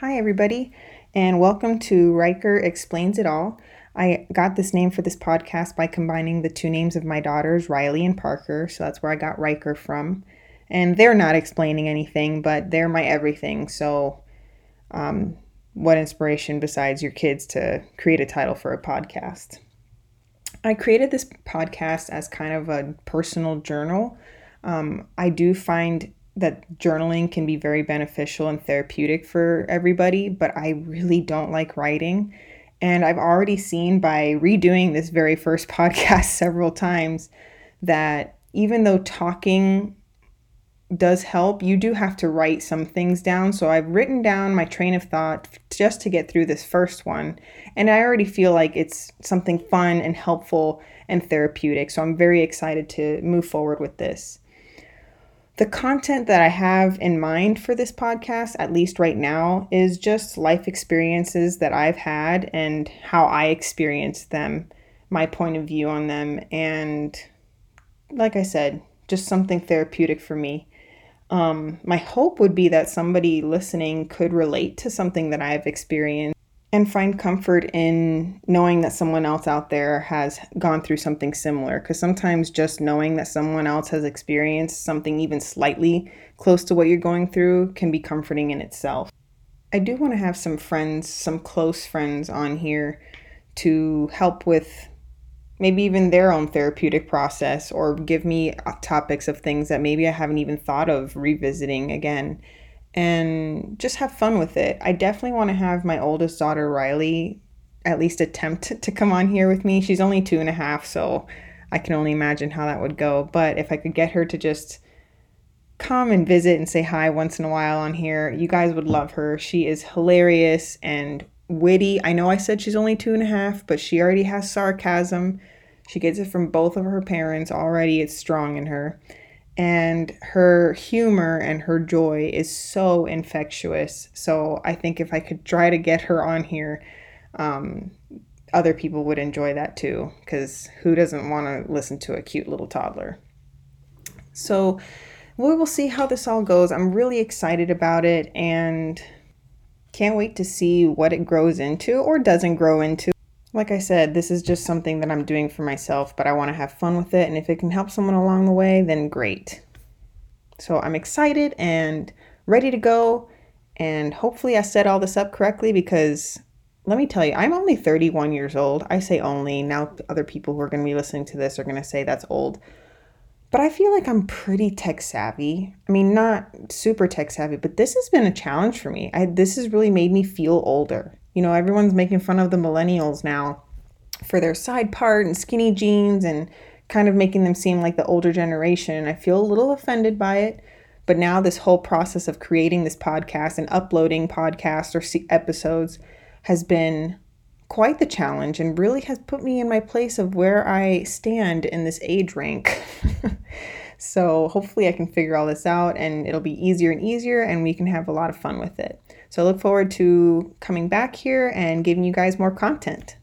Hi, everybody, and welcome to Riker Explains It All. I got this name for this podcast by combining the two names of my daughters, Riley and Parker, so that's where I got Riker from. And they're not explaining anything, but they're my everything, so um, what inspiration besides your kids to create a title for a podcast? I created this podcast as kind of a personal journal. Um, I do find that journaling can be very beneficial and therapeutic for everybody, but I really don't like writing. And I've already seen by redoing this very first podcast several times that even though talking does help, you do have to write some things down. So I've written down my train of thought just to get through this first one. And I already feel like it's something fun and helpful and therapeutic. So I'm very excited to move forward with this. The content that I have in mind for this podcast, at least right now, is just life experiences that I've had and how I experienced them, my point of view on them, and like I said, just something therapeutic for me. Um, my hope would be that somebody listening could relate to something that I've experienced and find comfort in knowing that someone else out there has gone through something similar. Because sometimes just knowing that someone else has experienced something even slightly close to what you're going through can be comforting in itself. I do want to have some friends, some close friends on here to help with maybe even their own therapeutic process or give me topics of things that maybe I haven't even thought of revisiting again and just have fun with it. I definitely want to have my oldest daughter, Riley, at least attempt to come on here with me. She's only two and a half, so I can only imagine how that would go. But if I could get her to just come and visit and say hi once in a while on here, you guys would love her. She is hilarious and witty. I know I said she's only two and a half, but she already has sarcasm. She gets it from both of her parents already. It's strong in her and her humor and her joy is so infectious. So I think if I could try to get her on here, um, other people would enjoy that too, because who doesn't want to listen to a cute little toddler? So we will see how this all goes. I'm really excited about it and can't wait to see what it grows into or doesn't grow into. Like I said, this is just something that I'm doing for myself, but I want to have fun with it. And if it can help someone along the way, then great. So I'm excited and ready to go. And hopefully, I set all this up correctly because let me tell you, I'm only 31 years old. I say only. Now, other people who are going to be listening to this are going to say that's old. But I feel like I'm pretty tech savvy. I mean, not super tech savvy, but this has been a challenge for me. I, this has really made me feel older. You know, everyone's making fun of the millennials now for their side part and skinny jeans and kind of making them seem like the older generation. And I feel a little offended by it. But now, this whole process of creating this podcast and uploading podcasts or episodes has been quite the challenge and really has put me in my place of where I stand in this age rank. so, hopefully, I can figure all this out and it'll be easier and easier, and we can have a lot of fun with it. So I look forward to coming back here and giving you guys more content.